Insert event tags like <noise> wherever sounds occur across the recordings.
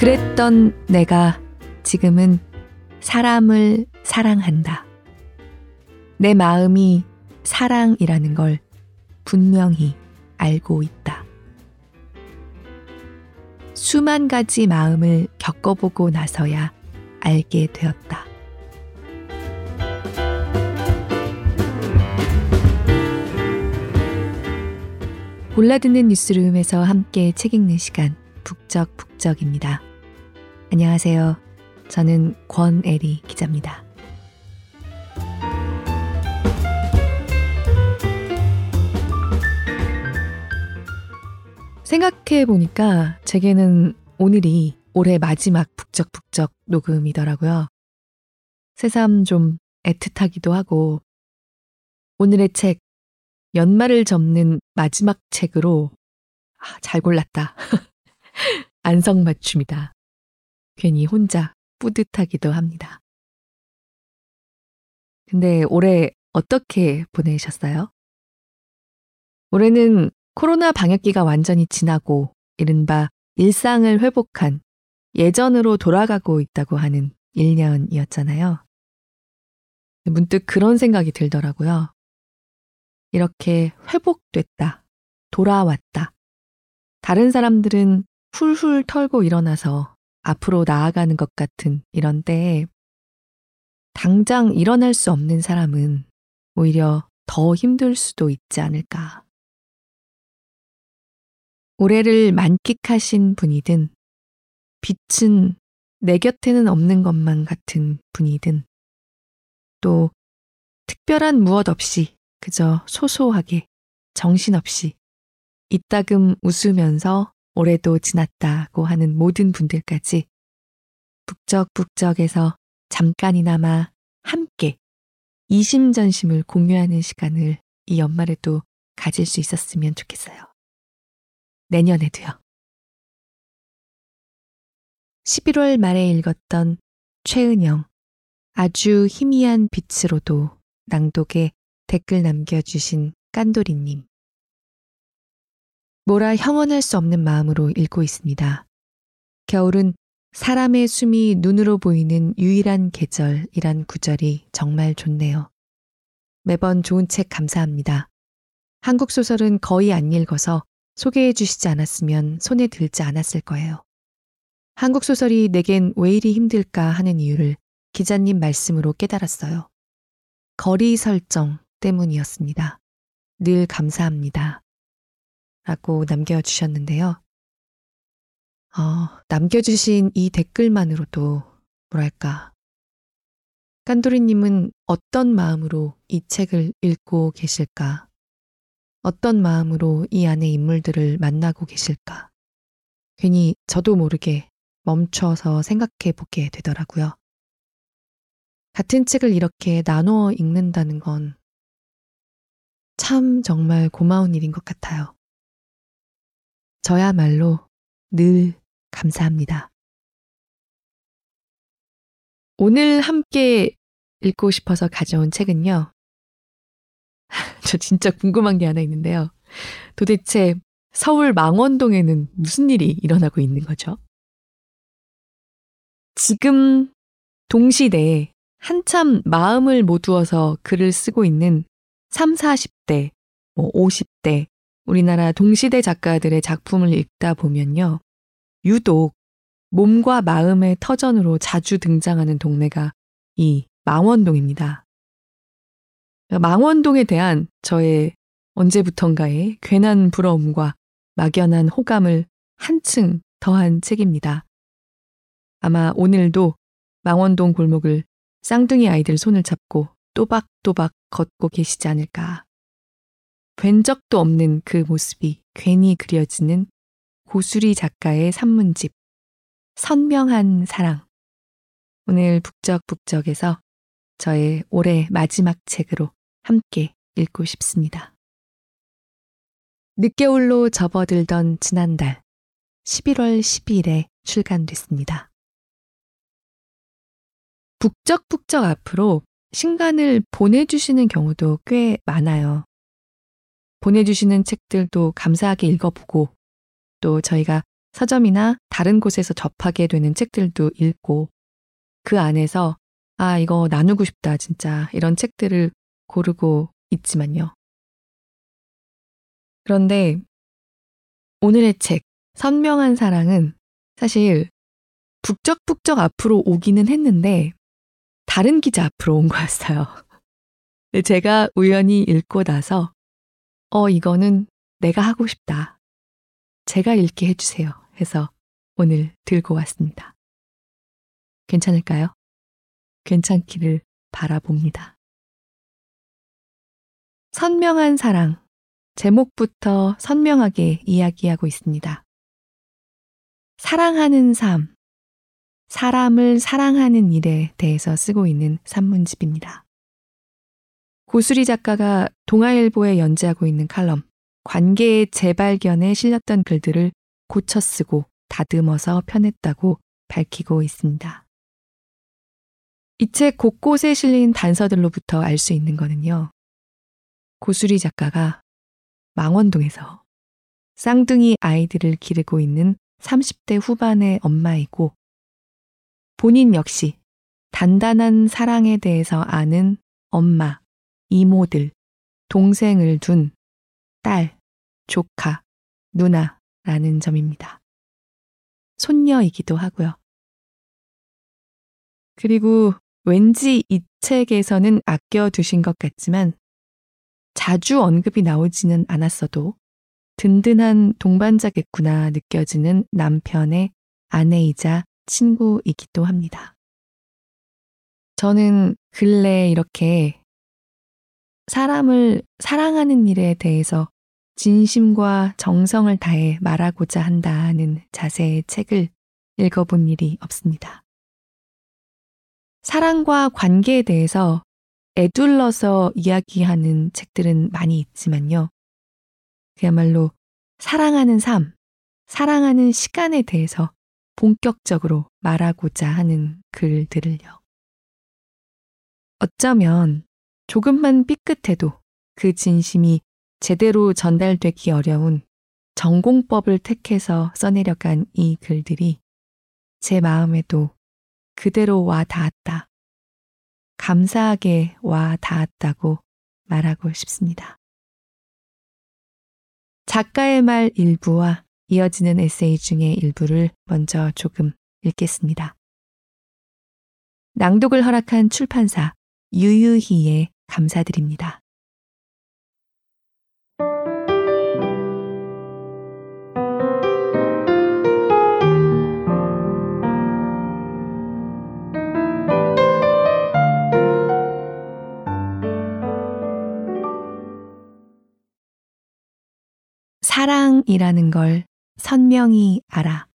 그랬던 내가 지금은 사람을 사랑한다. 내 마음이 사랑이라는 걸 분명히 알고 있다. 수만 가지 마음을 겪어보고 나서야 알게 되었다. 골라듣는 뉴스룸에서 함께 책 읽는 시간 북적북적입니다. 안녕하세요. 저는 권애리 기자입니다. 생각해 보니까 제게는 오늘이 올해 마지막 북적북적 녹음이더라고요. 새삼 좀 애틋하기도 하고 오늘의 책 연말을 접는 마지막 책으로 아, 잘 골랐다. <laughs> 안성맞춤이다. 괜히 혼자 뿌듯하기도 합니다. 근데 올해 어떻게 보내셨어요? 올해는 코로나 방역기가 완전히 지나고 이른바 일상을 회복한 예전으로 돌아가고 있다고 하는 1년이었잖아요. 문득 그런 생각이 들더라고요. 이렇게 회복됐다, 돌아왔다. 다른 사람들은 훌훌 털고 일어나서 앞으로 나아가는 것 같은 이런 때에 당장 일어날 수 없는 사람은 오히려 더 힘들 수도 있지 않을까. 올해를 만끽하신 분이든 빛은 내 곁에는 없는 것만 같은 분이든 또 특별한 무엇 없이 그저 소소하게 정신없이 이따금 웃으면서 올해도 지났다고 하는 모든 분들까지 북적북적에서 잠깐이나마 함께 이심전심을 공유하는 시간을 이 연말에 도 가질 수 있었으면 좋겠어요. 내년에도요. 11월 말에 읽었던 최은영 아주 희미한 빛으로도 낭독에 댓글 남겨주신 깐도리님. 뭐라 형언할 수 없는 마음으로 읽고 있습니다. 겨울은 사람의 숨이 눈으로 보이는 유일한 계절이란 구절이 정말 좋네요. 매번 좋은 책 감사합니다. 한국 소설은 거의 안 읽어서 소개해 주시지 않았으면 손에 들지 않았을 거예요. 한국 소설이 내겐 왜 이리 힘들까 하는 이유를 기자님 말씀으로 깨달았어요. 거리 설정 때문이었습니다. 늘 감사합니다. 라고 남겨주셨는데요. 어, 남겨주신 이 댓글만으로도 뭐랄까. 깐도리님은 어떤 마음으로 이 책을 읽고 계실까? 어떤 마음으로 이 안의 인물들을 만나고 계실까? 괜히 저도 모르게 멈춰서 생각해 보게 되더라고요. 같은 책을 이렇게 나누어 읽는다는 건 참 정말 고마운 일인 것 같아요. 저야말로 늘 감사합니다. 오늘 함께 읽고 싶어서 가져온 책은요. <laughs> 저 진짜 궁금한 게 하나 있는데요. 도대체 서울 망원동에는 무슨 일이 일어나고 있는 거죠? 지금 동시대에 한참 마음을 모두어서 글을 쓰고 있는 3, 40대, 뭐 50대, 우리나라 동시대 작가들의 작품을 읽다 보면요. 유독 몸과 마음의 터전으로 자주 등장하는 동네가 이 망원동입니다. 망원동에 대한 저의 언제부턴가의 괜한 부러움과 막연한 호감을 한층 더한 책입니다. 아마 오늘도 망원동 골목을 쌍둥이 아이들 손을 잡고 또박또박 걷고 계시지 않을까. 뵌 적도 없는 그 모습이 괜히 그려지는 고수리 작가의 산문집 선명한 사랑. 오늘 북적북적에서 저의 올해 마지막 책으로 함께 읽고 싶습니다. 늦겨울로 접어들던 지난달 11월 12일에 출간됐습니다. 북적북적 앞으로 신간을 보내주시는 경우도 꽤 많아요. 보내주시는 책들도 감사하게 읽어보고 또 저희가 서점이나 다른 곳에서 접하게 되는 책들도 읽고 그 안에서 아, 이거 나누고 싶다, 진짜. 이런 책들을 고르고 있지만요. 그런데 오늘의 책, 선명한 사랑은 사실 북적북적 앞으로 오기는 했는데 다른 기자 앞으로 온 거였어요. 제가 우연히 읽고 나서 어, 이거는 내가 하고 싶다. 제가 읽게 해주세요. 해서 오늘 들고 왔습니다. 괜찮을까요? 괜찮기를 바라봅니다. 선명한 사랑. 제목부터 선명하게 이야기하고 있습니다. 사랑하는 삶. 사람을 사랑하는 일에 대해서 쓰고 있는 산문집입니다. 고수리 작가가 동아일보에 연재하고 있는 칼럼 관계의 재발견에 실렸던 글들을 고쳐 쓰고 다듬어서 편했다고 밝히고 있습니다. 이 책 곳곳에 실린 단서들로부터 알 수 있는 거는요. 고수리 작가가 망원동에서 쌍둥이 아이들을 기르고 있는 30대 후반의 엄마이고 본인 역시 단단한 사랑에 대해서 아는 엄마, 이모들, 동생을 둔 딸, 조카, 누나라는 점입니다. 손녀이기도 하고요. 그리고 왠지 이 책에서는 아껴두신 것 같지만 자주 언급이 나오지는 않았어도 든든한 동반자겠구나 느껴지는 남편의 아내이자 친구이기도 합니다. 저는 근래 이렇게 사람을 사랑하는 일에 대해서 진심과 정성을 다해 말하고자 한다는 자세의 책을 읽어본 일이 없습니다. 사랑과 관계에 대해서 애둘러서 이야기하는 책들은 많이 있지만요. 그야말로 사랑하는 삶, 사랑하는 시간에 대해서 본격적으로 말하고자 하는 글들을요. 어쩌면 조금만 삐끗해도 그 진심이 제대로 전달되기 어려운 전공법을 택해서 써내려간 이 글들이 제 마음에도 그대로 와 닿았다. 감사하게 와 닿았다고 말하고 싶습니다. 작가의 말 일부와 이어지는 에세이 중의 일부를 먼저 조금 읽겠습니다. 낭독을 허락한 출판사 유유희에 감사드립니다. 사랑이라는 걸 선명히 알아.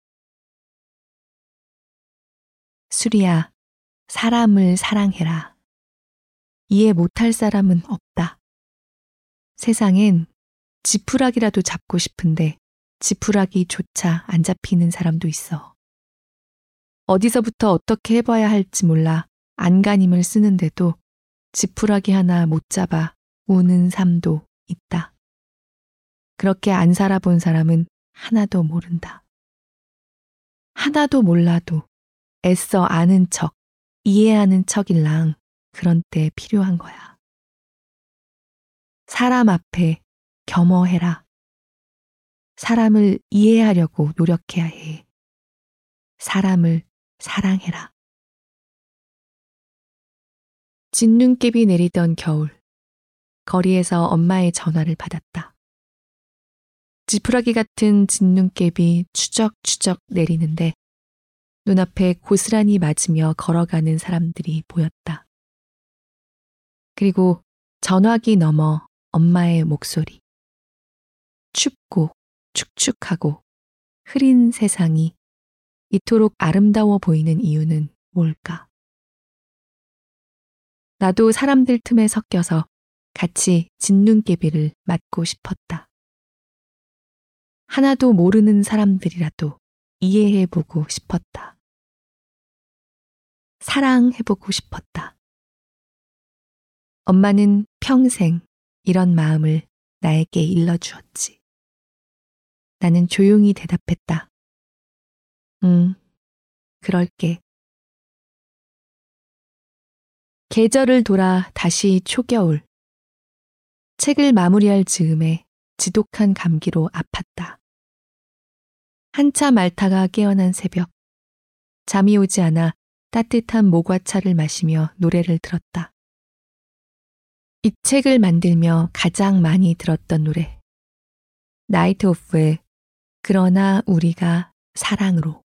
수리야, 사람을 사랑해라. 이해 못할 사람은 없다. 세상엔 지푸라기라도 잡고 싶은데 지푸라기조차 안 잡히는 사람도 있어. 어디서부터 어떻게 해봐야 할지 몰라 안간힘을 쓰는데도 지푸라기 하나 못 잡아 우는 삶도 있다. 그렇게 안 살아본 사람은 하나도 모른다. 하나도 몰라도 애써 아는 척, 이해하는 척일랑 그런 때 필요한 거야. 사람 앞에 겸허해라. 사람을 이해하려고 노력해야 해. 사람을 사랑해라. 진눈깨비 내리던 겨울, 거리에서 엄마의 전화를 받았다. 지푸라기 같은 진눈깨비 추적추적 내리는데 눈앞에 고스란히 맞으며 걸어가는 사람들이 보였다. 그리고 전화기 넘어 엄마의 목소리. 춥고 축축하고 흐린 세상이 이토록 아름다워 보이는 이유는 뭘까? 나도 사람들 틈에 섞여서 같이 진눈깨비를 맞고 싶었다. 하나도 모르는 사람들이라도 이해해보고 싶었다. 사랑해보고 싶었다. 엄마는 평생 이런 마음을 나에게 일러주었지. 나는 조용히 대답했다. 응, 그럴게. 계절을 돌아 다시 초겨울. 책을 마무리할 즈음에 지독한 감기로 아팠다. 한차 말타가 깨어난 새벽. 잠이 오지 않아 따뜻한 모과차를 마시며 노래를 들었다. 이 책을 만들며 가장 많이 들었던 노래. 나이트 오프의 그러나 우리가 사랑으로.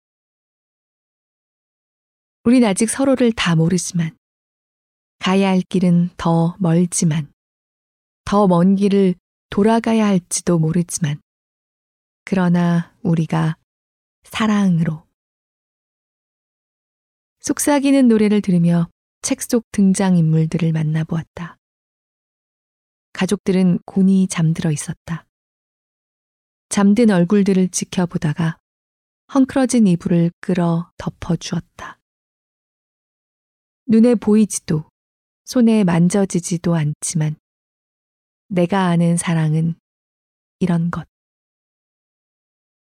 우린 아직 서로를 다 모르지만, 가야 할 길은 더 멀지만, 더 먼 길을 돌아가야 할지도 모르지만, 그러나 우리가 사랑으로. 속삭이는 노래를 들으며 책 속 등장인물들을 만나보았다. 가족들은 곤히 잠들어 있었다. 잠든 얼굴들을 지켜보다가 헝클어진 이불을 끌어 덮어주었다. 눈에 보이지도 손에 만져지지도 않지만 내가 아는 사랑은 이런 것.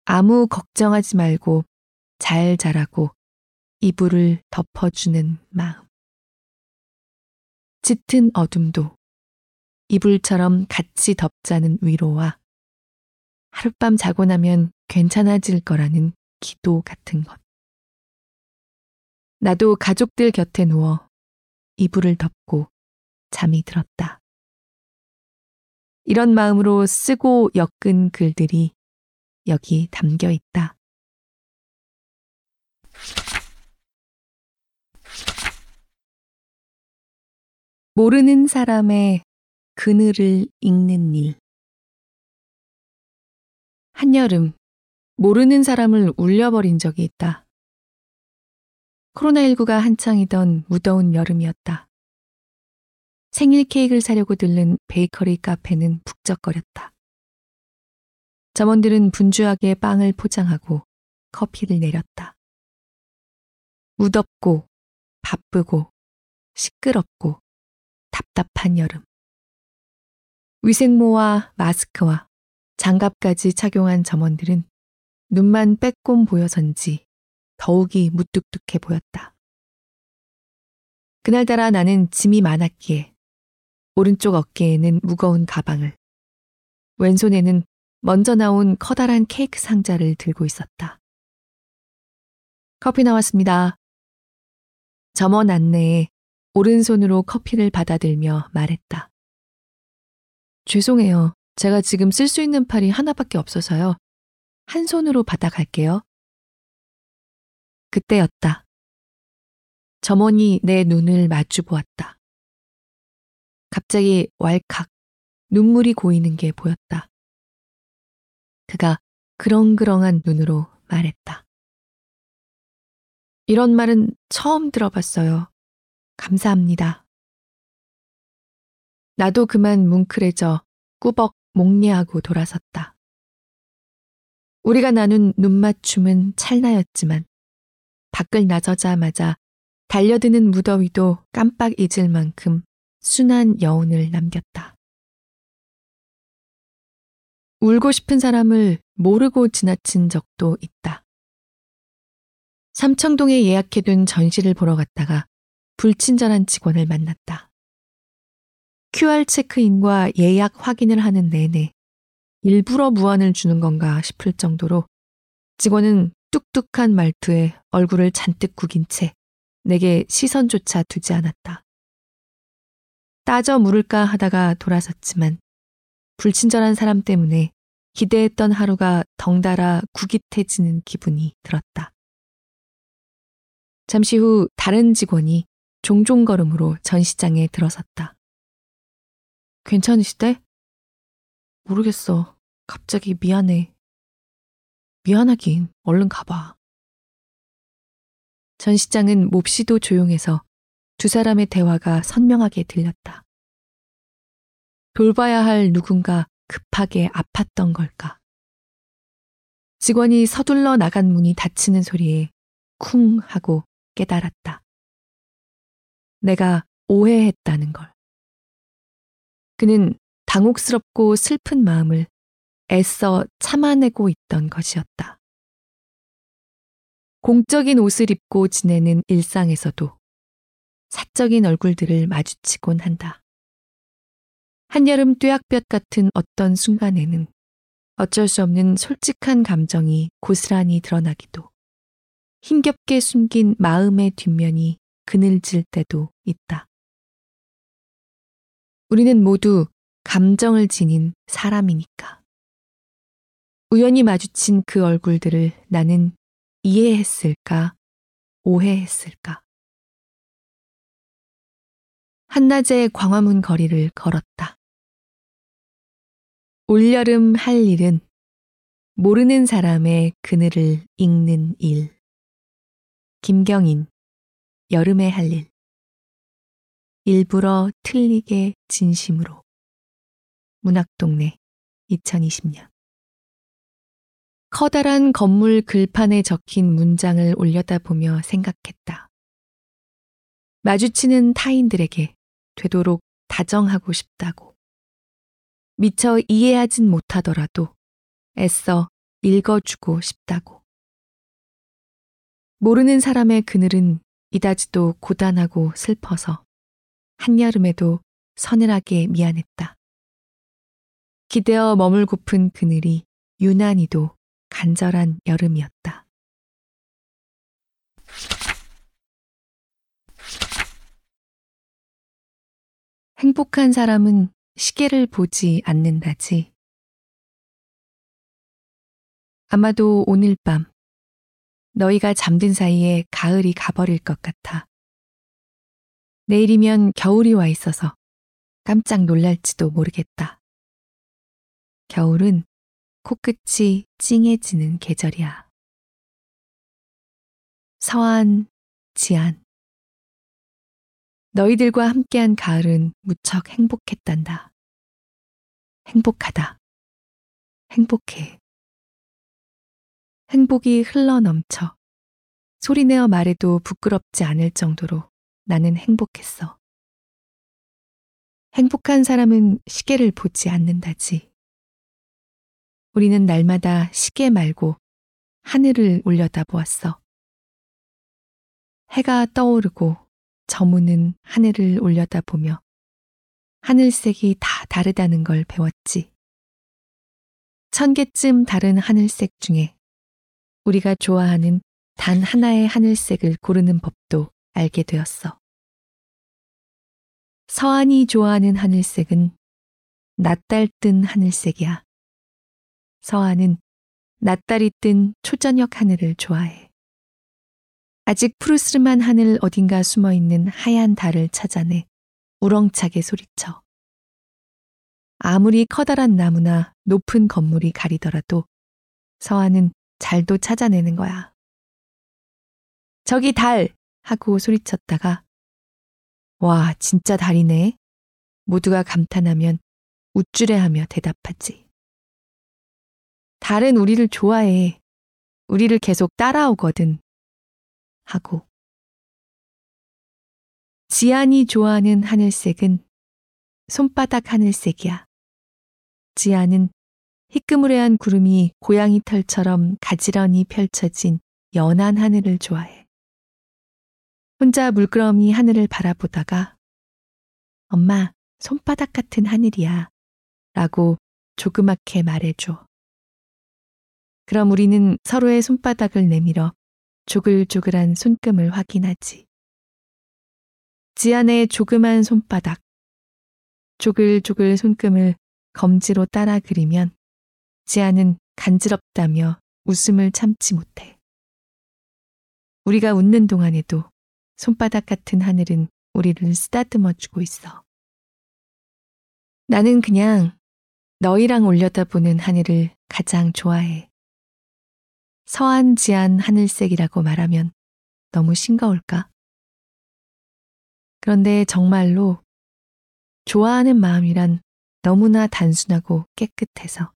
아무 걱정하지 말고 잘 자라고 이불을 덮어주는 마음. 짙은 어둠도 이불처럼 같이 덮자는 위로와 하룻밤 자고 나면 괜찮아질 거라는 기도 같은 것. 나도 가족들 곁에 누워 이불을 덮고 잠이 들었다. 이런 마음으로 쓰고 엮은 글들이 여기 담겨 있다. 모르는 사람의 그늘을 읽는 일. 한여름, 모르는 사람을 울려버린 적이 있다. 코로나19가 한창이던 무더운 여름이었다. 생일 케이크를 사려고 들른 베이커리 카페는 북적거렸다. 점원들은 분주하게 빵을 포장하고 커피를 내렸다. 무덥고 바쁘고 시끄럽고 답답한 여름. 위생모와 마스크와 장갑까지 착용한 점원들은 눈만 빼꼼 보여선지 더욱이 무뚝뚝해 보였다. 그날따라 나는 짐이 많았기에 오른쪽 어깨에는 무거운 가방을, 왼손에는 먼저 나온 커다란 케이크 상자를 들고 있었다. 커피 나왔습니다. 점원 안내에 오른손으로 커피를 받아들며 말했다. 죄송해요. 제가 지금 쓸 수 있는 팔이 하나밖에 없어서요. 한 손으로 받아갈게요. 그때였다. 점원이 내 눈을 마주 보았다. 갑자기 왈칵 눈물이 고이는 게 보였다. 그가 그렁그렁한 눈으로 말했다. 이런 말은 처음 들어봤어요. 감사합니다. 나도 그만 뭉클해져 꾸벅 목례하고 돌아섰다. 우리가 나눈 눈맞춤은 찰나였지만 밖을 나서자마자 달려드는 무더위도 깜빡 잊을 만큼 순한 여운을 남겼다. 울고 싶은 사람을 모르고 지나친 적도 있다. 삼청동에 예약해둔 전시를 보러 갔다가 불친절한 직원을 만났다. QR 체크인과 예약 확인을 하는 내내 일부러 무안을 주는 건가 싶을 정도로 직원은 뚝뚝한 말투에 얼굴을 잔뜩 구긴 채 내게 시선조차 두지 않았다. 따져 물을까 하다가 돌아섰지만 불친절한 사람 때문에 기대했던 하루가 덩달아 구깃해지는 기분이 들었다. 잠시 후 다른 직원이 종종 걸음으로 전시장에 들어섰다. 괜찮으시대? 모르겠어. 갑자기 미안해. 미안하긴 얼른 가봐. 전시장은 몹시도 조용해서 두 사람의 대화가 선명하게 들렸다. 돌봐야 할 누군가 급하게 아팠던 걸까? 직원이 서둘러 나간 문이 닫히는 소리에 쿵 하고 깨달았다. 내가 오해했다는 걸. 그는 당혹스럽고 슬픈 마음을 애써 참아내고 있던 것이었다. 공적인 옷을 입고 지내는 일상에서도 사적인 얼굴들을 마주치곤 한다. 한여름 뙤약볕 같은 어떤 순간에는 어쩔 수 없는 솔직한 감정이 고스란히 드러나기도 힘겹게 숨긴 마음의 뒷면이 그늘질 때도 있다. 우리는 모두 감정을 지닌 사람이니까. 우연히 마주친 그 얼굴들을 나는 이해했을까, 오해했을까. 한낮에 광화문 거리를 걸었다. 올여름 할 일은 모르는 사람의 그늘을 읽는 일. 김경인, 여름에 할 일. 일부러 틀리게 진심으로. 문학동네 2020년. 커다란 건물 글판에 적힌 문장을 올려다보며 생각했다. 마주치는 타인들에게 되도록 다정하고 싶다고. 미처 이해하진 못하더라도 애써 읽어주고 싶다고. 모르는 사람의 그늘은 이다지도 고단하고 슬퍼서 한여름에도 서늘하게 미안했다. 기대어 머물고픈 그늘이 유난히도 간절한 여름이었다. 행복한 사람은 시계를 보지 않는다지. 아마도 오늘 밤 너희가 잠든 사이에 가을이 가버릴 것 같아. 내일이면 겨울이 와 있어서 깜짝 놀랄지도 모르겠다. 겨울은 코끝이 찡해지는 계절이야. 서안, 지안. 너희들과 함께한 가을은 무척 행복했단다. 행복하다. 행복해. 행복이 흘러 넘쳐 소리내어 말해도 부끄럽지 않을 정도로 나는 행복했어. 행복한 사람은 시계를 보지 않는다지. 우리는 날마다 시계 말고 하늘을 올려다 보았어. 해가 떠오르고 저무는 하늘을 올려다 보며 하늘색이 다 다르다는 걸 배웠지. 천 개쯤 다른 하늘색 중에 우리가 좋아하는 단 하나의 하늘색을 고르는 법도 알게 되었어. 서안이 좋아하는 하늘색은 낯달 뜬 하늘색이야. 서안은 낯달이 뜬 초저녁 하늘을 좋아해. 아직 푸르스름한 하늘 어딘가 숨어 있는 하얀 달을 찾아내 우렁차게 소리쳐. 아무리 커다란 나무나 높은 건물이 가리더라도 서아는 잘도 찾아내는 거야. 저기 달! 하고 소리쳤다가 와, 진짜 달이네. 모두가 감탄하면 우쭐해하며 대답하지. 달은 우리를 좋아해. 우리를 계속 따라오거든. 하고 지안이 좋아하는 하늘색은 손바닥 하늘색이야. 지안은 희끄무레한 구름이 고양이 털처럼 가지런히 펼쳐진 연한 하늘을 좋아해. 혼자 물끄러미 하늘을 바라보다가 엄마, 손바닥 같은 하늘이야. 라고 조그맣게 말해줘. 그럼 우리는 서로의 손바닥을 내밀어 조글조글한 손금을 확인하지. 지안의 조그만 손바닥, 조글조글 손금을 검지로 따라 그리면 지안은 간지럽다며 웃음을 참지 못해. 우리가 웃는 동안에도 손바닥 같은 하늘은 우리를 쓰다듬어 주고 있어. 나는 그냥 너희랑 올려다보는 하늘을 가장 좋아해. 서안 지안 하늘색이라고 말하면 너무 싱거울까? 그런데 정말로 좋아하는 마음이란 너무나 단순하고 깨끗해서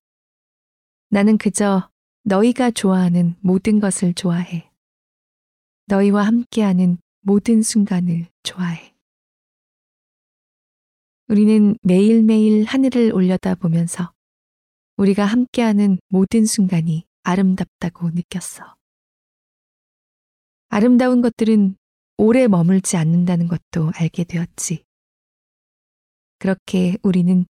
나는 그저 너희가 좋아하는 모든 것을 좋아해. 너희와 함께하는 모든 순간을 좋아해. 우리는 매일매일 하늘을 올려다 보면서 우리가 함께하는 모든 순간이 아름답다고 느꼈어. 아름다운 것들은 오래 머물지 않는다는 것도 알게 되었지. 그렇게 우리는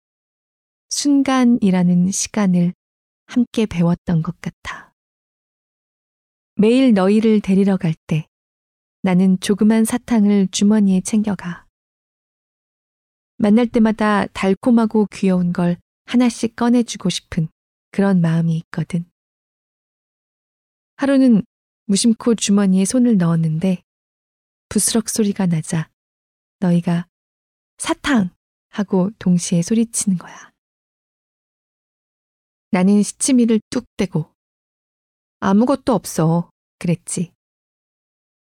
순간이라는 시간을 함께 배웠던 것 같아. 매일 너희를 데리러 갈 때 나는 조그만 사탕을 주머니에 챙겨가. 만날 때마다 달콤하고 귀여운 걸 하나씩 꺼내주고 싶은 그런 마음이 있거든. 하루는 무심코 주머니에 손을 넣었는데 부스럭 소리가 나자 너희가 사탕! 하고 동시에 소리치는 거야. 나는 시치미를 뚝 떼고 아무것도 없어. 그랬지.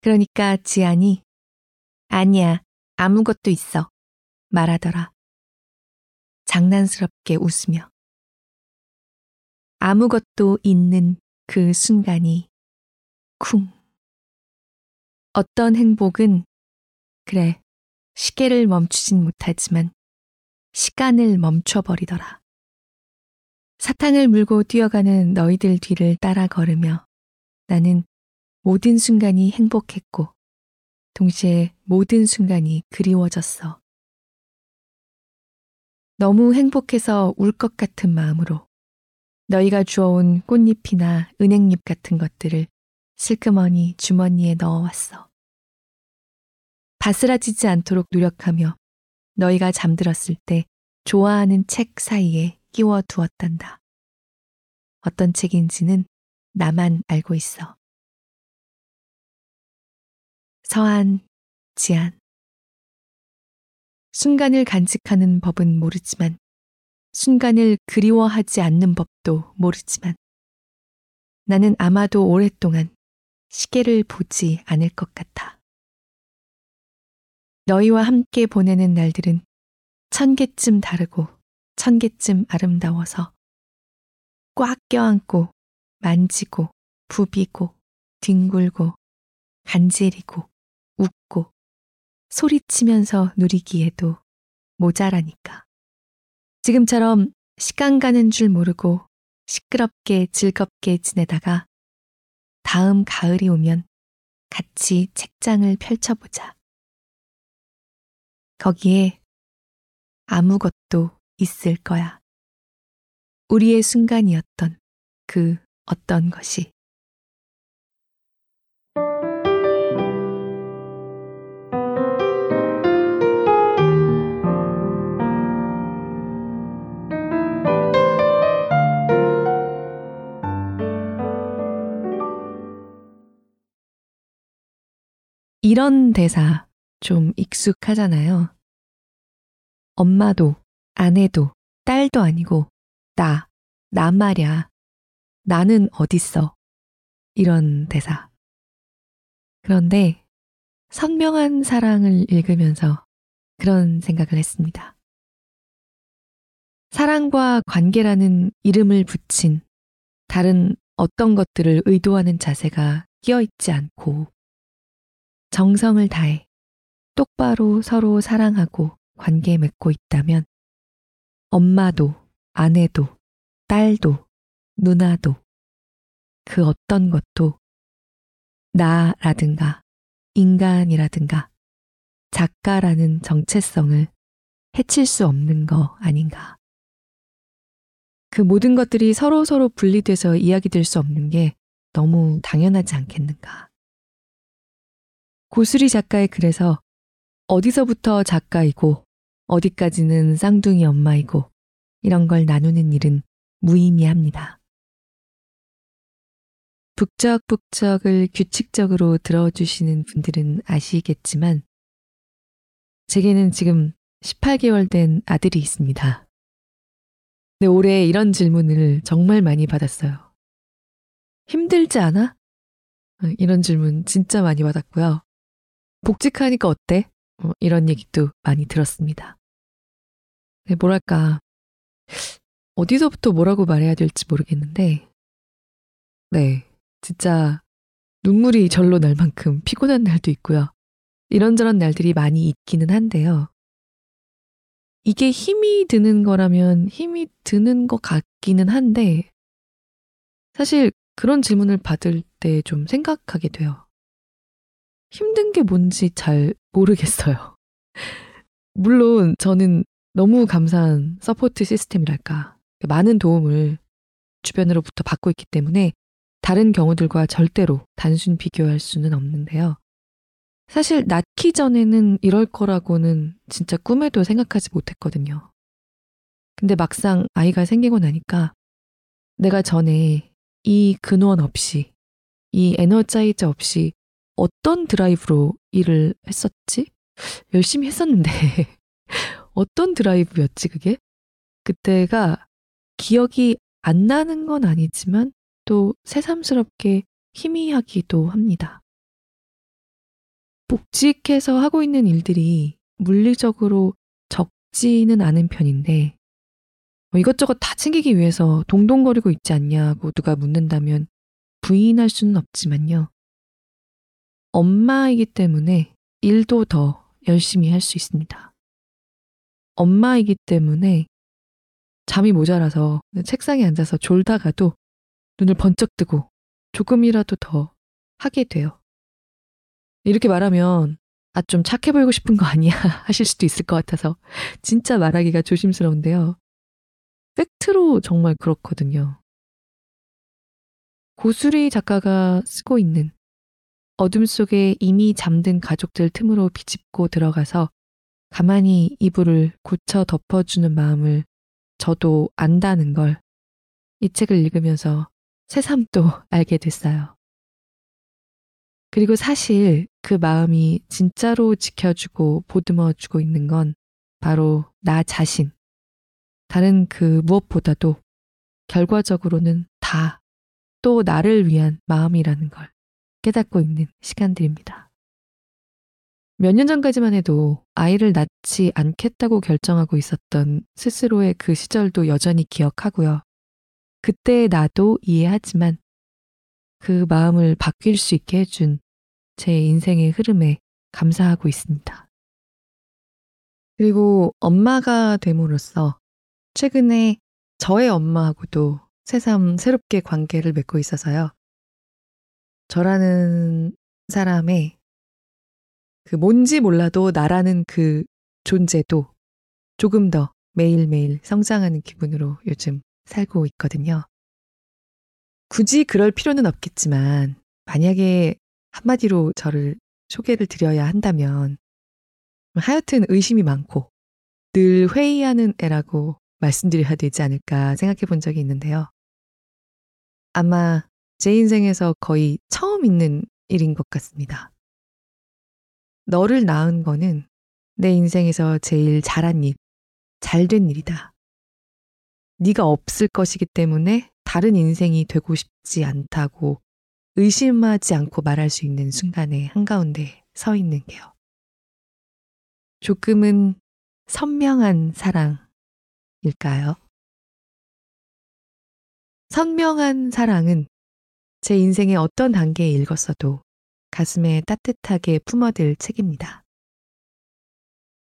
그러니까 지안이 아니야. 아무것도 있어. 말하더라. 장난스럽게 웃으며. 아무것도 있는 그 순간이 쿵. 어떤 행복은 그래 시계를 멈추진 못하지만 시간을 멈춰버리더라. 사탕을 물고 뛰어가는 너희들 뒤를 따라 걸으며 나는 모든 순간이 행복했고 동시에 모든 순간이 그리워졌어. 너무 행복해서 울 것 같은 마음으로 너희가 주워온 꽃잎이나 은행잎 같은 것들을 슬그머니 주머니에 넣어왔어. 바스라지지 않도록 노력하며 너희가 잠들었을 때 좋아하는 책 사이에 끼워 두었단다. 어떤 책인지는 나만 알고 있어. 서한, 지안. 순간을 간직하는 법은 모르지만, 순간을 그리워하지 않는 법도 모르지만, 나는 아마도 오랫동안 시계를 보지 않을 것 같아. 너희와 함께 보내는 날들은 천 개쯤 다르고 천 개쯤 아름다워서 꽉 껴안고 만지고 부비고 뒹굴고 간질이고 웃고 소리치면서 누리기에도 모자라니까. 지금처럼 시간 가는 줄 모르고 시끄럽게 즐겁게 지내다가 다음 가을이 오면 같이 책장을 펼쳐보자. 거기에 아무것도 있을 거야. 우리의 순간이었던 그 어떤 것이. 이런 대사 좀 익숙하잖아요. 엄마도, 아내도, 딸도 아니고, 나, 나 말야. 나는 어딨어. 이런 대사. 그런데 선명한 사랑을 읽으면서 그런 생각을 했습니다. 사랑과 관계라는 이름을 붙인 다른 어떤 것들을 의도하는 자세가 끼어 있지 않고 정성을 다해 똑바로 서로 사랑하고 관계 맺고 있다면 엄마도 아내도 딸도 누나도 그 어떤 것도 나라든가 인간이라든가 작가라는 정체성을 해칠 수 없는 거 아닌가. 그 모든 것들이 서로서로 분리돼서 이야기될 수 없는 게 너무 당연하지 않겠는가. 고수리 작가의 글에서 어디서부터 작가이고 어디까지는 쌍둥이 엄마이고 이런 걸 나누는 일은 무의미합니다. 북적북적을 규칙적으로 들어주시는 분들은 아시겠지만 제게는 지금 18개월 된 아들이 있습니다. 근데 올해 이런 질문을 정말 많이 받았어요. 힘들지 않아? 어, 이런 질문 진짜 많이 받았고요. 복직하니까 어때? 어, 이런 얘기도 많이 들었습니다. 네, 뭐랄까, 어디서부터 뭐라고 말해야 될지 모르겠는데, 네, 진짜 눈물이 절로 날 만큼 피곤한 날도 있고요. 이런저런 날들이 많이 있기는 한데요. 이게 힘이 드는 거라면 힘이 드는 것 같기는 한데, 사실 그런 질문을 받을 때 좀 생각하게 돼요. 힘든 게 뭔지 잘 모르겠어요. <laughs> 물론 저는 너무 감사한 support 시스템이랄까. 많은 도움을 주변으로부터 받고 있기 때문에 다른 경우들과 절대로 단순 비교할 수는 없는데요. 사실 낳기 전에는 이럴 거라고는 진짜 꿈에도 생각하지 못했거든요. 근데 막상 아이가 생기고 나니까 내가 전에 이 근원 없이, 이 에너자이저 없이 어떤 드라이브로 일을 했었지? 열심히 했었는데, <laughs> 어떤 드라이브였지, 그게? 그때가 기억이 안 나는 건 아니지만 또 새삼스럽게 희미하기도 합니다. 복직해서 하고 있는 일들이 물리적으로 적지는 않은 편인데 뭐 이것저것 다 챙기기 위해서 동동거리고 있지 않냐고 누가 묻는다면 부인할 수는 없지만요. 엄마이기 때문에 일도 더 열심히 할 수 있습니다. 엄마이기 때문에 잠이 모자라서 책상에 앉아서 졸다가도 눈을 번쩍 뜨고 조금이라도 더 하게 돼요. 이렇게 말하면 아, 좀 착해 보이고 싶은 거 아니야 <laughs> 하실 수도 있을 것 같아서 진짜 말하기가 조심스러운데요. 팩트로 정말 그렇거든요. 고수리 작가가 쓰고 있는 어둠 속에 이미 잠든 가족들 틈으로 비집고 들어가서 가만히 이불을 고쳐 덮어주는 마음을 저도 안다는 걸 이 책을 읽으면서 새삼 또 <laughs> 알게 됐어요. 그리고 사실 그 마음이 진짜로 지켜주고 보듬어주고 있는 건 바로 나 자신. 다른 그 무엇보다도 결과적으로는 다 또 나를 위한 마음이라는 걸 깨닫고 있는 시간들입니다. 몇 년 전까지만 해도 아이를 낳지 않겠다고 결정하고 있었던 스스로의 그 시절도 여전히 기억하고요. 그때의 나도 이해하지만 그 마음을 바뀔 수 있게 해준 제 인생의 흐름에 감사하고 있습니다. 그리고 엄마가 됨으로써 최근에 저의 엄마하고도 새삼 새롭게 관계를 맺고 있어서요. 저라는 사람의 그 뭔지 몰라도 나라는 그 존재도 조금 더 매일매일 성장하는 기분으로 요즘 살고 있거든요. 굳이 그럴 필요는 없겠지만 만약에 한마디로 저를 소개를 드려야 한다면 하여튼 의심이 많고 늘 회의하는 애라고 말씀드려야 되지 않을까 생각해 본 적이 있는데요. 아마 제 인생에서 거의 처음 있는 일인 것 같습니다. 너를 낳은 거는 내 인생에서 제일 잘한 일, 잘 된 일이다. 네가 없을 것이기 때문에 다른 인생이 되고 싶지 않다고 의심하지 않고 말할 수 있는 순간에 한가운데 서 있는 게요. 조금은 선명한 사랑일까요? 선명한 사랑은 제 인생의 어떤 단계에 읽었어도 가슴에 따뜻하게 품어들 책입니다.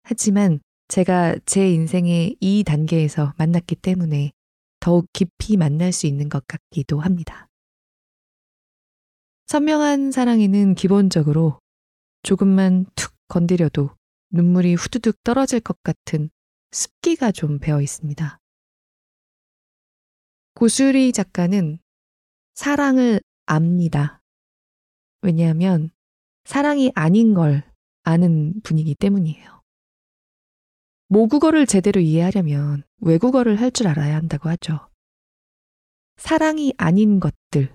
하지만 제가 제 인생의 이 단계에서 만났기 때문에 더욱 깊이 만날 수 있는 것 같기도 합니다. 선명한 사랑에는 기본적으로 조금만 툭 건드려도 눈물이 후두둑 떨어질 것 같은 습기가 좀 배어 있습니다. 고수리 작가는 사랑을 압니다. 왜냐하면 사랑이 아닌 걸 아는 분이기 때문이에요. 모국어를 제대로 이해하려면 외국어를 할 줄 알아야 한다고 하죠. 사랑이 아닌 것들,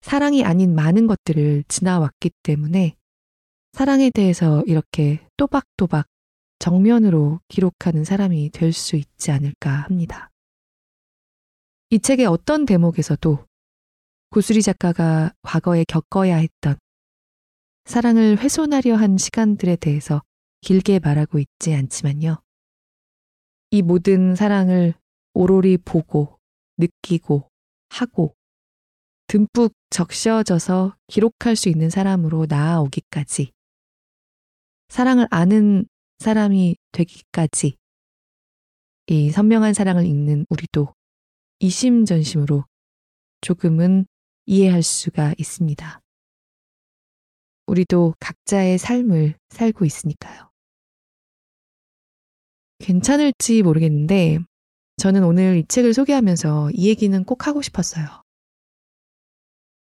사랑이 아닌 많은 것들을 지나왔기 때문에 사랑에 대해서 이렇게 또박또박 정면으로 기록하는 사람이 될 수 있지 않을까 합니다. 이 책의 어떤 대목에서도 고수리 작가가 과거에 겪어야 했던 사랑을 훼손하려 한 시간들에 대해서 길게 말하고 있지 않지만요. 이 모든 사랑을 오로리 보고, 느끼고, 하고, 듬뿍 적셔져서 기록할 수 있는 사람으로 나아오기까지, 사랑을 아는 사람이 되기까지, 이 선명한 사랑을 읽는 우리도 이심전심으로 조금은 이해할 수가 있습니다. 우리도 각자의 삶을 살고 있으니까요. 괜찮을지 모르겠는데 저는 오늘 이 책을 소개하면서 이 얘기는 꼭 하고 싶었어요.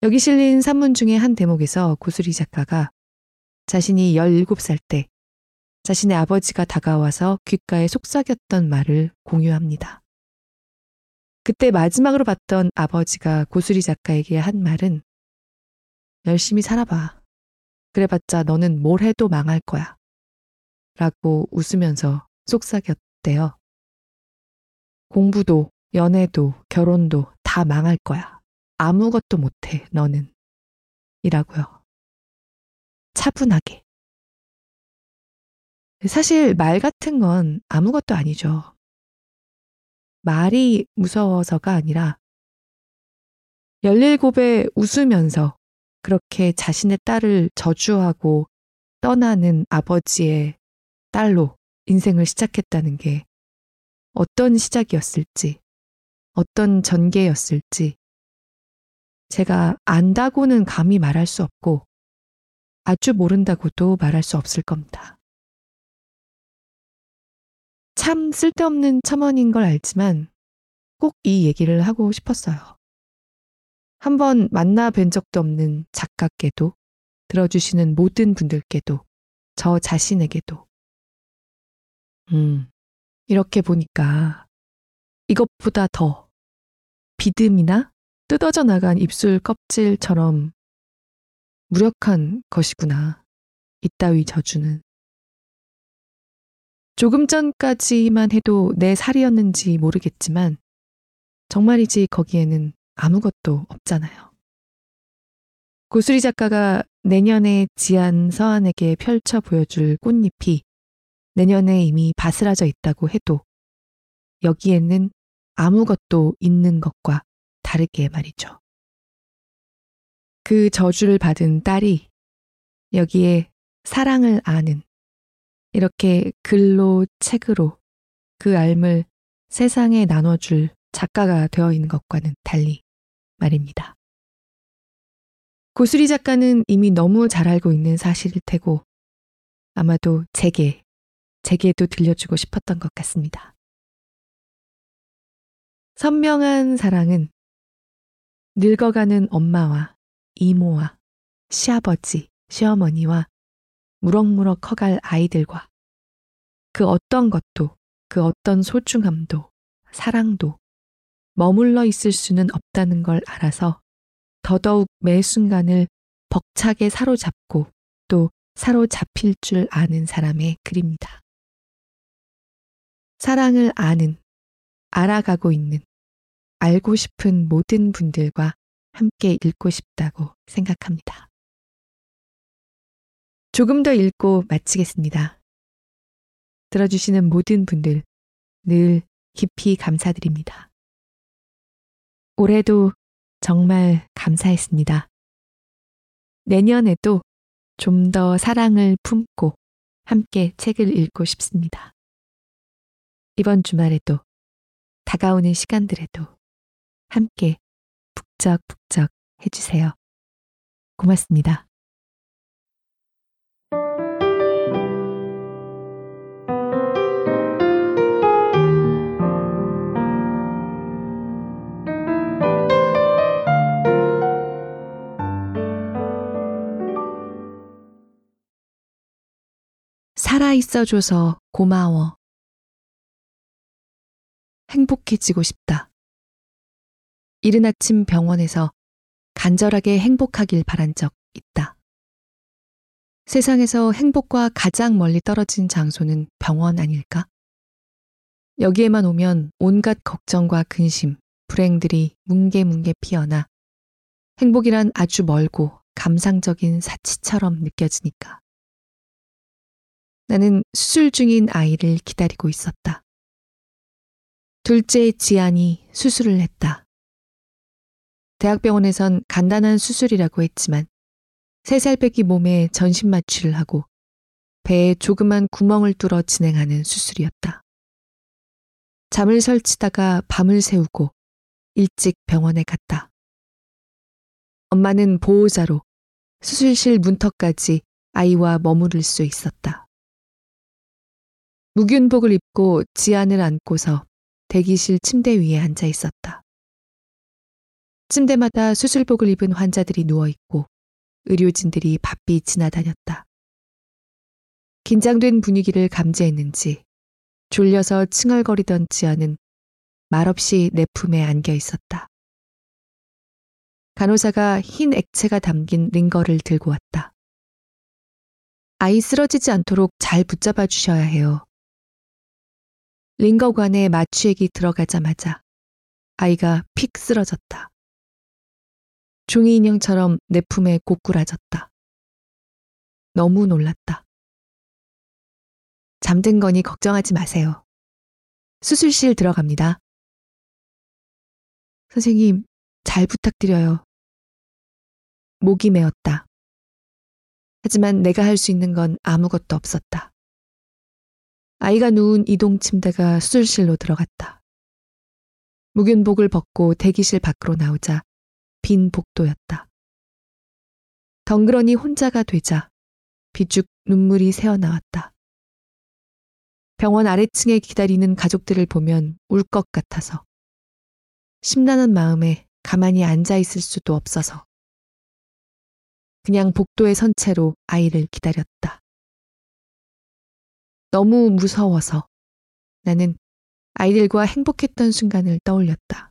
여기 실린 산문 중의 한 대목에서 고수리 작가가 자신이 17살 때 자신의 아버지가 다가와서 귓가에 속삭였던 말을 공유합니다. 그때 마지막으로 봤던 아버지가 고수리 작가에게 한 말은 열심히 살아봐. 그래봤자 너는 뭘 해도 망할 거야. 라고 웃으면서 속삭였대요. 공부도, 연애도, 결혼도 다 망할 거야. 아무것도 못해, 너는. 이라고요. 차분하게. 사실 말 같은 건 아무것도 아니죠. 말이 무서워서가 아니라 17에 웃으면서 그렇게 자신의 딸을 저주하고 떠나는 아버지의 딸로 인생을 시작했다는 게 어떤 시작이었을지, 어떤 전개였을지, 제가 안다고는 감히 말할 수 없고, 아주 모른다고도 말할 수 없을 겁니다. 참 쓸데없는 첨언인 걸 알지만 꼭 이 얘기를 하고 싶었어요. 한 번 만나 뵌 적도 없는 작가께도 들어주시는 모든 분들께도 저 자신에게도 음, 이렇게 보니까 이것보다 더 비듬이나 뜯어져 나간 입술 껍질처럼 무력한 것이구나. 이따위 저주는. 조금 전까지만 해도 내 살이었는지 모르겠지만 정말이지 거기에는 아무것도 없잖아요. 고수리 작가가 내년에 지안 서한에게 펼쳐 보여줄 꽃잎이 내년에 이미 바스라져 있다고 해도 여기에는 아무것도 있는 것과 다르게 말이죠. 그 저주를 받은 딸이 여기에 사랑을 아는 이렇게 글로 책으로 그 알을 세상에 나눠줄 작가가 되어 있는 것과는 달리 말입니다. 고수리 작가는 이미 너무 잘 알고 있는 사실일 테고 아마도 제게, 제게도 들려주고 싶었던 것 같습니다. 선명한 사랑은 늙어가는 엄마와 이모와 시아버지, 시어머니와 무럭무럭 커갈 아이들과 그 어떤 것도 그 어떤 소중함도 사랑도 머물러 있을 수는 없다는 걸 알아서 더더욱 매 순간을 벅차게 사로잡고 또 사로잡힐 줄 아는 사람의 글입니다. 사랑을 아는, 알아가고 있는, 알고 싶은 모든 분들과 함께 읽고 싶다고 생각합니다. 조금 더 읽고 마치겠습니다. 들어주시는 모든 분들 늘 깊이 감사드립니다. 올해도 정말 감사했습니다. 내년에도 좀 더 사랑을 품고 함께 책을 읽고 싶습니다. 이번 주말에도 다가오는 시간들에도 함께 북적북적 해주세요. 고맙습니다. 살아있어 줘서 고마워. 행복해지고 싶다. 이른 아침 병원에서 간절하게 행복하길 바란 적 있다. 세상에서 행복과 가장 멀리 떨어진 장소는 병원 아닐까? 여기에만 오면 온갖 걱정과 근심, 불행들이 뭉게뭉게 피어나 행복이란 아주 멀고 감상적인 사치처럼 느껴지니까. 나는 수술 중인 아이를 기다리고 있었다. 둘째 지안이 수술을 했다. 대학병원에선 간단한 수술이라고 했지만 세 살 빼기 몸에 전신 마취를 하고 배에 조그만 구멍을 뚫어 진행하는 수술이었다. 잠을 설치다가 밤을 새우고 일찍 병원에 갔다. 엄마는 보호자로 수술실 문턱까지 아이와 머무를 수 있었다. 무균복을 입고 지안을 안고서 대기실 침대 위에 앉아 있었다. 침대마다 수술복을 입은 환자들이 누워 있고 의료진들이 바삐 지나다녔다. 긴장된 분위기를 감지했는지 졸려서 칭얼거리던 지아는 말없이 내 품에 안겨 있었다. 간호사가 흰 액체가 담긴 링거를 들고 왔다. 아이 쓰러지지 않도록 잘 붙잡아 주셔야 해요. 링거관에 마취액이 들어가자마자 아이가 픽 쓰러졌다. 종이 인형처럼 내 품에 고꾸라졌다. 너무 놀랐다. 잠든 거니 걱정하지 마세요. 수술실 들어갑니다. 선생님, 잘 부탁드려요. 목이 메었다. 하지만 내가 할 수 있는 건 아무것도 없었다. 아이가 누운 이동 침대가 수술실로 들어갔다. 무균복을 벗고 대기실 밖으로 나오자 빈 복도였다. 덩그러니 혼자가 되자 비죽 눈물이 새어나왔다. 병원 아래층에 기다리는 가족들을 보면 울 것 같아서 심란한 마음에 가만히 앉아 있을 수도 없어서 그냥 복도에 선 채로 아이를 기다렸다. 너무 무서워서 나는 아이들과 행복했던 순간을 떠올렸다.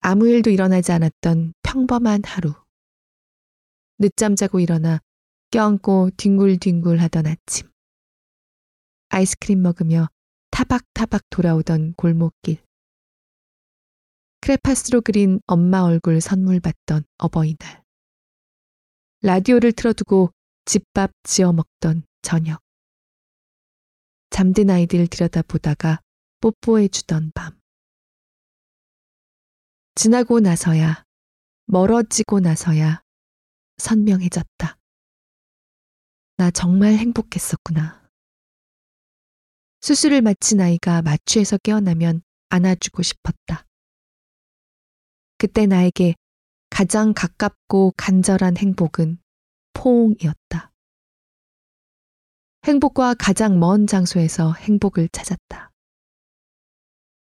아무 일도 일어나지 않았던 평범한 하루. 늦잠 자고 일어나 껴안고 뒹굴뒹굴 하던 아침. 아이스크림 먹으며 타박타박 돌아오던 골목길. 크레파스로 그린 엄마 얼굴 선물 받던 어버이날. 라디오를 틀어두고 집밥 지어 먹던 저녁. 잠든 아이들 들여다보다가 뽀뽀해주던 밤. 지나고 나서야, 멀어지고 나서야 선명해졌다. 나 정말 행복했었구나. 수술을 마친 아이가 마취에서 깨어나면 안아주고 싶었다. 그때 나에게 가장 가깝고 간절한 행복은 포옹이었다. 행복과 가장 먼 장소에서 행복을 찾았다.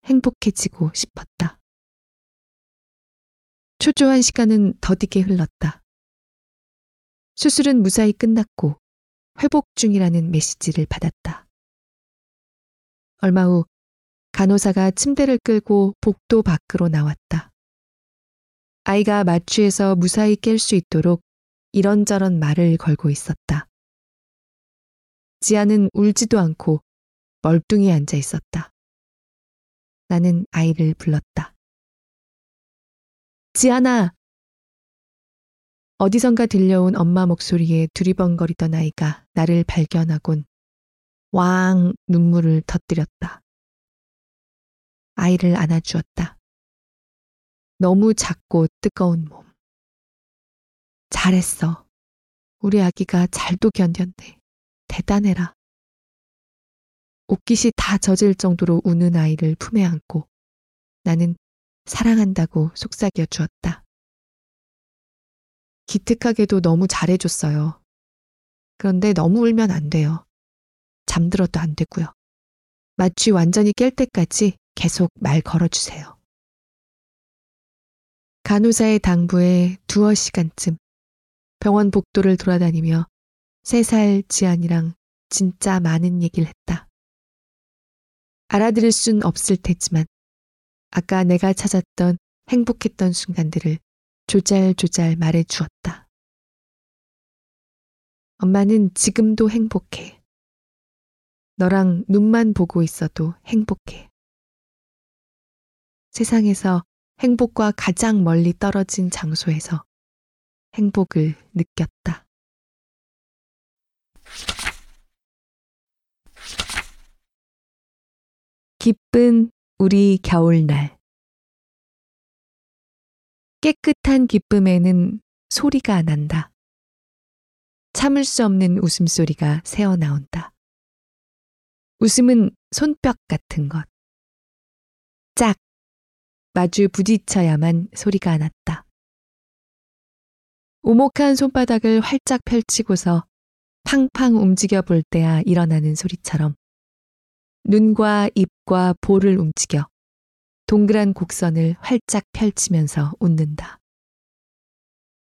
행복해지고 싶었다. 초조한 시간은 더디게 흘렀다. 수술은 무사히 끝났고 회복 중이라는 메시지를 받았다. 얼마 후 간호사가 침대를 끌고 복도 밖으로 나왔다. 아이가 마취해서 무사히 깰 수 있도록 이런저런 말을 걸고 있었다. 지아는 울지도 않고 멀뚱히 앉아 있었다. 나는 아이를 불렀다. 지아나! 어디선가 들려온 엄마 목소리에 두리번거리던 아이가 나를 발견하곤 왕 눈물을 터뜨렸다. 아이를 안아주었다. 너무 작고 뜨거운 몸. 잘했어. 우리 아기가 잘도 견뎠네. 대단해라. 옷깃이 다 젖을 정도로 우는 아이를 품에 안고 나는 사랑한다고 속삭여 주었다. 기특하게도 너무 잘해줬어요. 그런데 너무 울면 안 돼요. 잠들어도 안 되고요. 마취 완전히 깰 때까지 계속 말 걸어주세요. 간호사의 당부에 두어 시간쯤 병원 복도를 돌아다니며 세 살 지안이랑 진짜 많은 얘기를 했다. 알아들을 순 없을 테지만 아까 내가 찾았던 행복했던 순간들을 조잘조잘 말해 주었다. 엄마는 지금도 행복해. 너랑 눈만 보고 있어도 행복해. 세상에서 행복과 가장 멀리 떨어진 장소에서 행복을 느꼈다. 기쁜 우리 겨울날. 깨끗한 기쁨에는 소리가 난다. 참을 수 없는 웃음소리가 새어나온다. 웃음은 손뼉 같은 것. 짝! 마주 부딪혀야만 소리가 났다. 오목한 손바닥을 활짝 펼치고서 팡팡 움직여 볼 때야 일어나는 소리처럼 눈과 입과 볼을 움직여 동그란 곡선을 활짝 펼치면서 웃는다.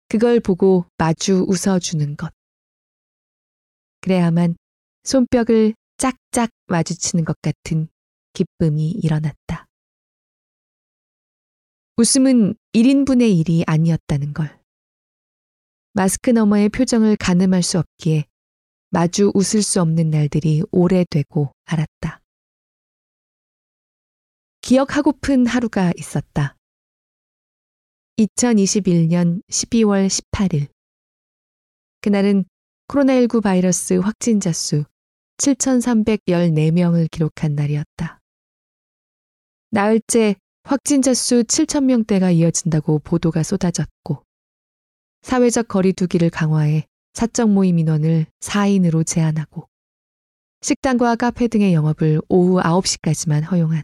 그걸 보고 마주 웃어주는 것. 그래야만 손뼉을 짝짝 마주치는 것 같은 기쁨이 일어났다. 웃음은 1인분의 일이 아니었다는 걸. 마스크 너머의 표정을 가늠할 수 없기에 마주 웃을 수 없는 날들이 오래되고 알았다. 기억하고픈 하루가 있었다. 2021년 12월 18일. 그날은 코로나19 바이러스 확진자 수 7,314명을 기록한 날이었다. 나흘째 확진자 수 7,000명대가 이어진다고 보도가 쏟아졌고, 사회적 거리두기를 강화해 사적 모임 인원을 4인으로 제한하고, 식당과 카페 등의 영업을 오후 9시까지만 허용한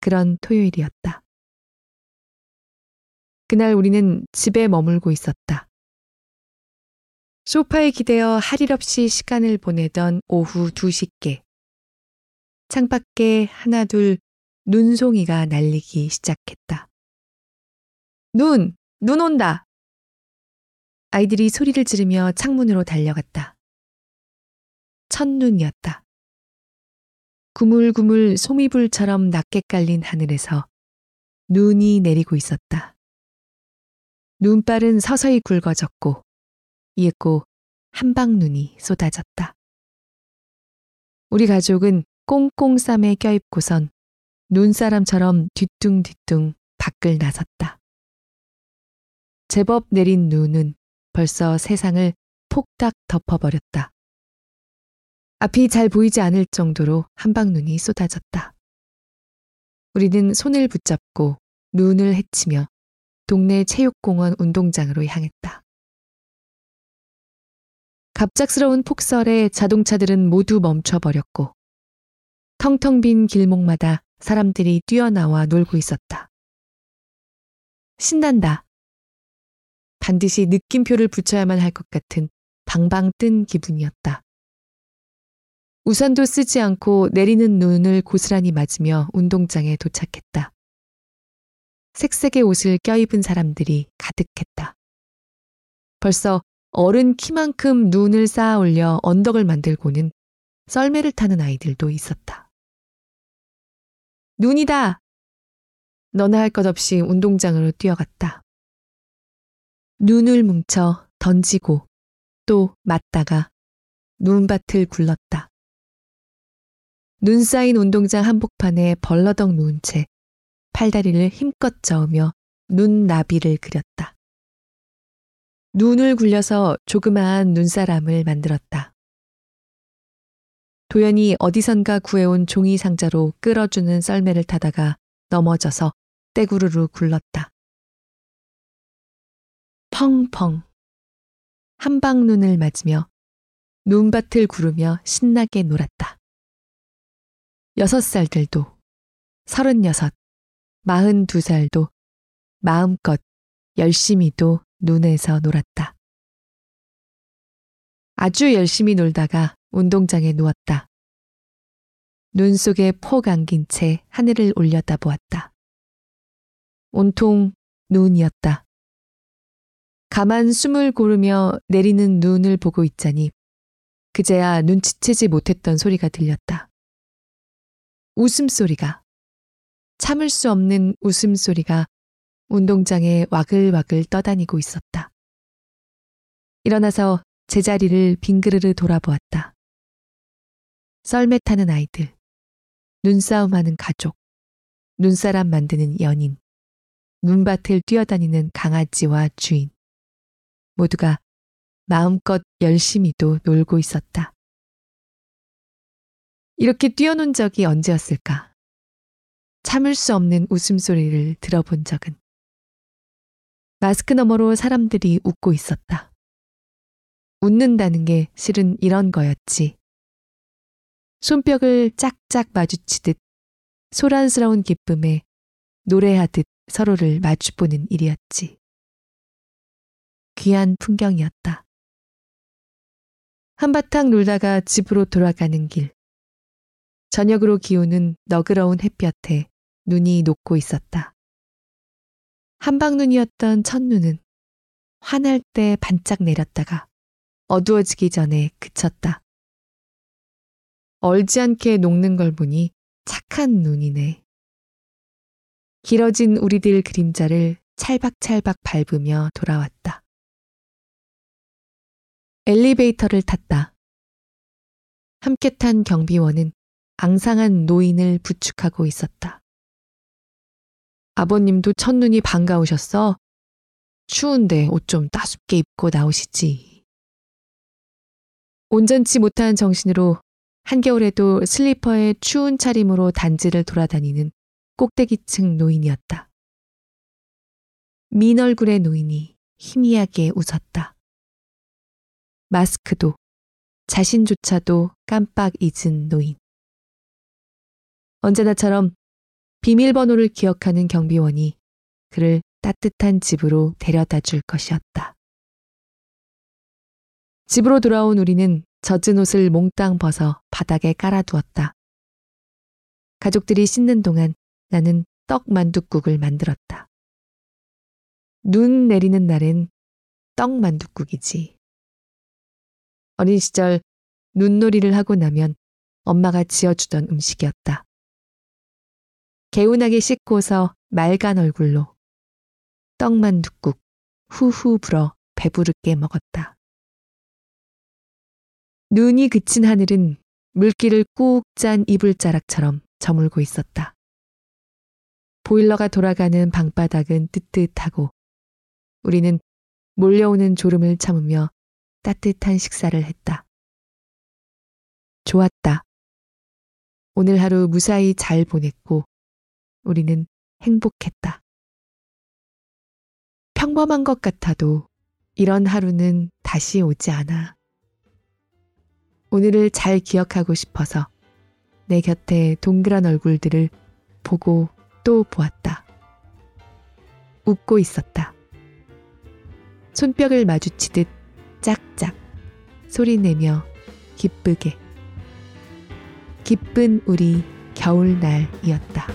그런 토요일이었다. 그날 우리는 집에 머물고 있었다. 소파에 기대어 할 일 없이 시간을 보내던 오후 2시께 창밖에 하나 둘 눈송이가 날리기 시작했다. 눈! 눈 온다! 아이들이 소리를 지르며 창문으로 달려갔다. 첫눈이었다. 구물구물 소미불처럼 낮게 깔린 하늘에서 눈이 내리고 있었다. 눈발은 서서히 굵어졌고 이윽고 한방눈이 쏟아졌다. 우리 가족은 꽁꽁 쌈에 껴입고선 눈사람처럼 뒤뚱뒤뚱 밖을 나섰다. 제법 내린 눈은 벌써 세상을 폭닥 덮어버렸다. 앞이 잘 보이지 않을 정도로 한방눈이 쏟아졌다. 우리는 손을 붙잡고 눈을 헤치며 동네 체육공원 운동장으로 향했다. 갑작스러운 폭설에 자동차들은 모두 멈춰버렸고 텅텅 빈 길목마다 사람들이 뛰어나와 놀고 있었다. 신난다. 반드시 느낌표를 붙여야만 할 것 같은 방방 뜬 기분이었다. 우산도 쓰지 않고 내리는 눈을 고스란히 맞으며 운동장에 도착했다. 색색의 옷을 껴입은 사람들이 가득했다. 벌써 어른 키만큼 눈을 쌓아 올려 언덕을 만들고는 썰매를 타는 아이들도 있었다. 눈이다! 너나 할 것 없이 운동장으로 뛰어갔다. 눈을 뭉쳐 던지고 또 맞다가 눈밭을 굴렀다. 눈 쌓인 운동장 한복판에 벌러덩 누운 채 팔다리를 힘껏 저으며 눈나비를 그렸다. 눈을 굴려서 조그마한 눈사람을 만들었다. 도연이 어디선가 구해온 종이 상자로 끌어주는 썰매를 타다가 넘어져서 떼구르르 굴렀다. 펑펑. 한방 눈을 맞으며 눈밭을 구르며 신나게 놀았다. 여섯 살들도, 서른여섯, 마흔두 살도 마음껏 열심히도 눈에서 놀았다. 아주 열심히 놀다가 운동장에 누웠다. 눈 속에 폭 안긴 채 하늘을 올려다 보았다. 온통 눈이었다. 가만 숨을 고르며 내리는 눈을 보고 있자니 그제야 눈치채지 못했던 소리가 들렸다. 웃음소리가, 참을 수 없는 웃음소리가 운동장에 와글와글 떠다니고 있었다. 일어나서 제자리를 빙그르르 돌아보았다. 썰매 타는 아이들, 눈싸움하는 가족, 눈사람 만드는 연인, 눈밭을 뛰어다니는 강아지와 주인. 모두가 마음껏 열심히도 놀고 있었다. 이렇게 뛰어논 적이 언제였을까? 참을 수 없는 웃음소리를 들어본 적은 마스크 너머로 사람들이 웃고 있었다. 웃는다는 게 실은 이런 거였지. 손뼉을 짝짝 마주치듯 소란스러운 기쁨에 노래하듯 서로를 마주보는 일이었지. 귀한 풍경이었다. 한바탕 놀다가 집으로 돌아가는 길. 저녁으로 기우는 너그러운 햇볕에 눈이 녹고 있었다. 한방눈이었던 첫눈은 환할 때 반짝 내렸다가 어두워지기 전에 그쳤다. 얼지 않게 녹는 걸 보니 착한 눈이네. 길어진 우리들 그림자를 찰박찰박 밟으며 돌아왔다. 엘리베이터를 탔다. 함께 탄 경비원은 앙상한 노인을 부축하고 있었다. 아버님도 첫눈이 반가우셨어? 추운데 옷 좀 따숩게 입고 나오시지. 온전치 못한 정신으로 한겨울에도 슬리퍼에 추운 차림으로 단지를 돌아다니는 꼭대기층 노인이었다. 민 얼굴의 노인이 희미하게 웃었다. 마스크도 자신조차도 깜빡 잊은 노인. 언제나처럼 비밀번호를 기억하는 경비원이 그를 따뜻한 집으로 데려다 줄 것이었다. 집으로 돌아온 우리는 젖은 옷을 몽땅 벗어 바닥에 깔아두었다. 가족들이 씻는 동안 나는 떡 만둣국을 만들었다. 눈 내리는 날엔 떡 만둣국이지. 어린 시절 눈놀이를 하고 나면 엄마가 지어주던 음식이었다. 개운하게 씻고서 맑은 얼굴로 떡만둣국 후후 불어 배부르게 먹었다. 눈이 그친 하늘은 물기를 꾹 짠 이불자락처럼 저물고 있었다. 보일러가 돌아가는 방바닥은 뜨뜻하고 우리는 몰려오는 졸음을 참으며 따뜻한 식사를 했다. 좋았다. 오늘 하루 무사히 잘 보냈고 우리는 행복했다. 평범한 것 같아도 이런 하루는 다시 오지 않아. 오늘을 잘 기억하고 싶어서 내 곁에 동그란 얼굴들을 보고 또 보았다. 웃고 있었다. 손뼉을 마주치듯 짝짝 소리내며 기쁘게. 기쁜 우리 겨울날이었다.